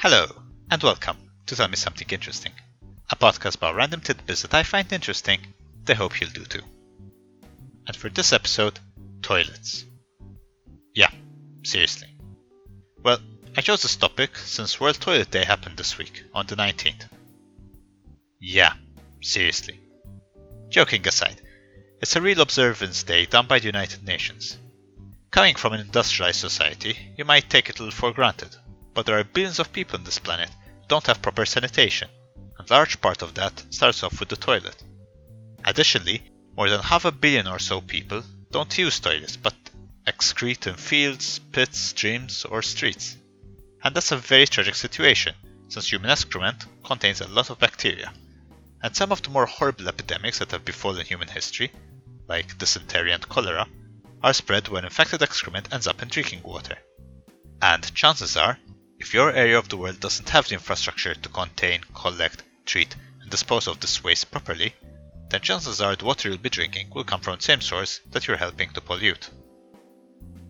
Hello, and welcome to Tell Me Something Interesting, a podcast about random tidbits that I find interesting, they hope you'll do too. And for this episode, toilets. Yeah, seriously. Well, I chose this topic since World Toilet Day happened this week, on the 19th. Yeah, seriously. Joking aside, it's a real observance day done by the United Nations. Coming from an industrialized society, you might take it a little for granted, but there are billions of people on this planet who don't have proper sanitation, and large part of that starts off with the toilet. Additionally, more than half a billion or so people don't use toilets but excrete in fields, pits, streams, or streets. And that's a very tragic situation, since human excrement contains a lot of bacteria. And some of the more horrible epidemics that have befallen human history, like dysentery and cholera, are spread when infected excrement ends up in drinking water. And chances are, if your area of the world doesn't have the infrastructure to contain, collect, treat, and dispose of this waste properly, then chances are the water you'll be drinking will come from the same source that you're helping to pollute.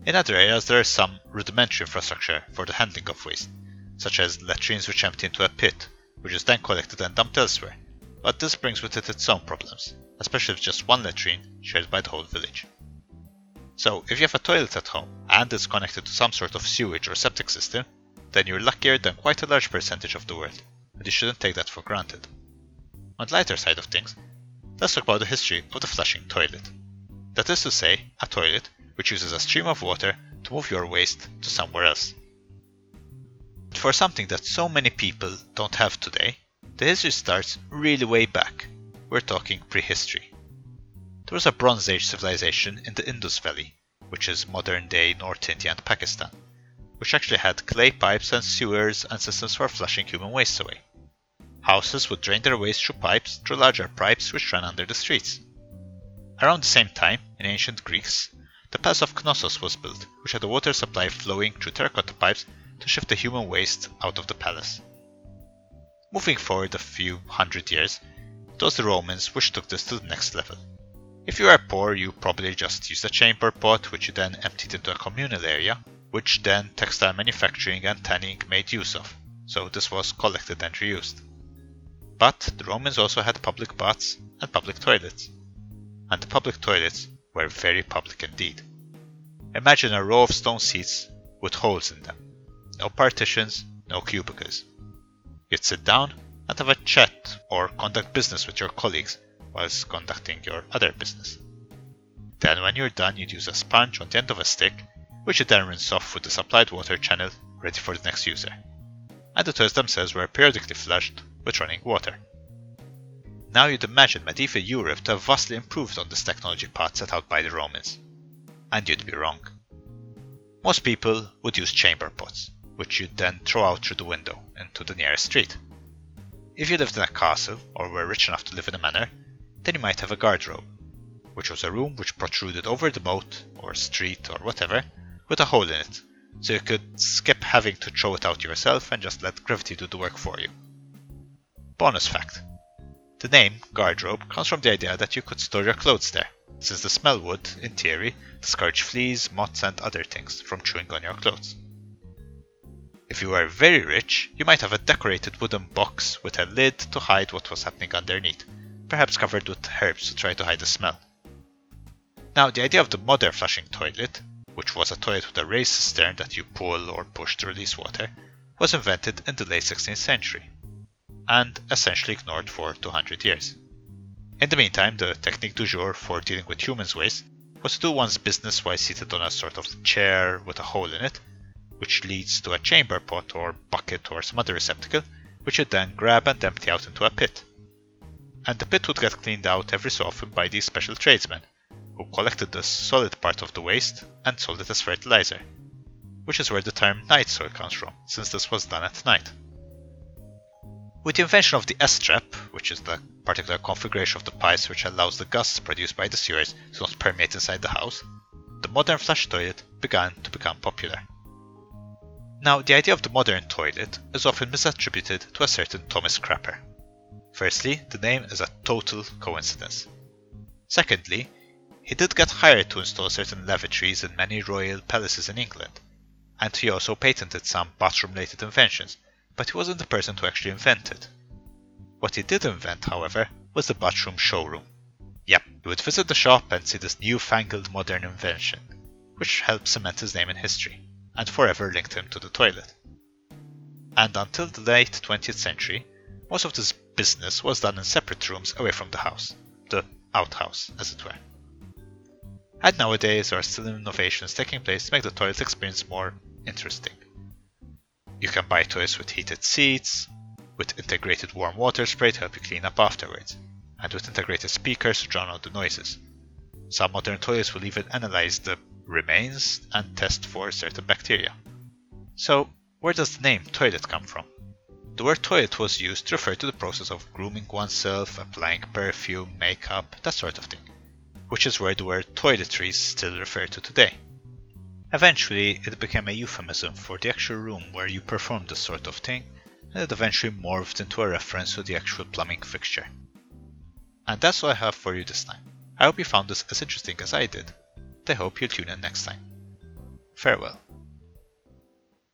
In other areas, there is some rudimentary infrastructure for the handling of waste, such as latrines which empty into a pit, which is then collected and dumped elsewhere. But this brings with it its own problems, especially if just one latrine shared by the whole village. So, if you have a toilet at home and it's connected to some sort of sewage or septic system, then you're luckier than quite a large percentage of the world, and you shouldn't take that for granted. On the lighter side of things, let's talk about the history of the flushing toilet. That is to say, a toilet which uses a stream of water to move your waste to somewhere else. But for something that so many people don't have today, the history starts really way back. We're talking prehistory. There was a Bronze Age civilization in the Indus Valley, which is modern day North India and Pakistan, which actually had clay pipes and sewers and systems for flushing human waste away. Houses would drain their waste through pipes through larger pipes which ran under the streets. Around the same time, in ancient Greece, the Palace of Knossos was built, which had a water supply flowing through terracotta pipes to shift the human waste out of the palace. Moving forward a few hundred years, it was the Romans which took this to the next level. If you were poor, you probably just used a chamber pot, which you then emptied into a communal area, which then textile manufacturing and tanning made use of, so this was collected and reused. But the Romans also had public baths and public toilets, and the public toilets were very public indeed. Imagine a row of stone seats with holes in them, no partitions, no cubicles. You'd sit down and have a chat or conduct business with your colleagues whilst conducting your other business. Then, when you're done, you'd use a sponge on the end of a stick, which it then rinse off with the supplied water channel ready for the next user. And the toilets themselves were periodically flushed with running water. Now you'd imagine medieval Europe to have vastly improved on this technology path set out by the Romans. And you'd be wrong. Most people would use chamber pots, which you'd then throw out through the window into the nearest street. If you lived in a castle or were rich enough to live in a manor, then you might have a garderobe, which was a room which protruded over the moat or street or whatever with a hole in it, so you could skip having to throw it out yourself and just let gravity do the work for you. Bonus fact the name garderobe comes from the idea that you could store your clothes there, since the smell would, in theory, discourage fleas, moths, and other things from chewing on your clothes. If you were very rich, you might have a decorated wooden box with a lid to hide what was happening underneath, perhaps covered with herbs to try to hide the smell. Now, the idea of the modern flushing toilet, which was a toilet with a raised cistern that you pull or push to release water, was invented in the late 16th century and essentially ignored for 200 years. In the meantime, the technique du jour for dealing with humans' waste was to do one's business while seated on a sort of chair with a hole in it, which leads to a chamber pot or bucket or some other receptacle, which you then grab and empty out into a pit and the pit would get cleaned out every so often by these special tradesmen, who collected the solid part of the waste and sold it as fertilizer, which is where the term night soil comes from, since this was done at night. With the invention of the S-trap, which is the particular configuration of the pipes which allows the gusts produced by the sewers to not permeate inside the house, the modern flush toilet began to become popular. Now, the idea of the modern toilet is often misattributed to a certain Thomas Crapper. Firstly, the name is a total coincidence. Secondly, he did get hired to install certain lavatories in many royal palaces in England, and he also patented some bathroom related inventions, but he wasn't the person to actually invent it. What he did invent, however, was the bathroom showroom. Yep, you would visit the shop and see this newfangled modern invention, which helped cement his name in history, and forever linked him to the toilet. And until the late 20th century, most of this business was done in separate rooms away from the house, the outhouse, as it were. And nowadays, there are still innovations taking place to make the toilet experience more interesting. You can buy toilets with heated seats, with integrated warm water spray to help you clean up afterwards, and with integrated speakers to drown out the noises. Some modern toilets will even analyze the remains and test for certain bacteria. So, where does the name toilet come from? The word toilet was used to refer to the process of grooming oneself, applying perfume, makeup, that sort of thing, which is where the word toiletries still refer to today. Eventually, it became a euphemism for the actual room where you perform this sort of thing, and it eventually morphed into a reference to the actual plumbing fixture. And that's all I have for you this time. I hope you found this as interesting as I did. I hope you'll tune in next time. Farewell.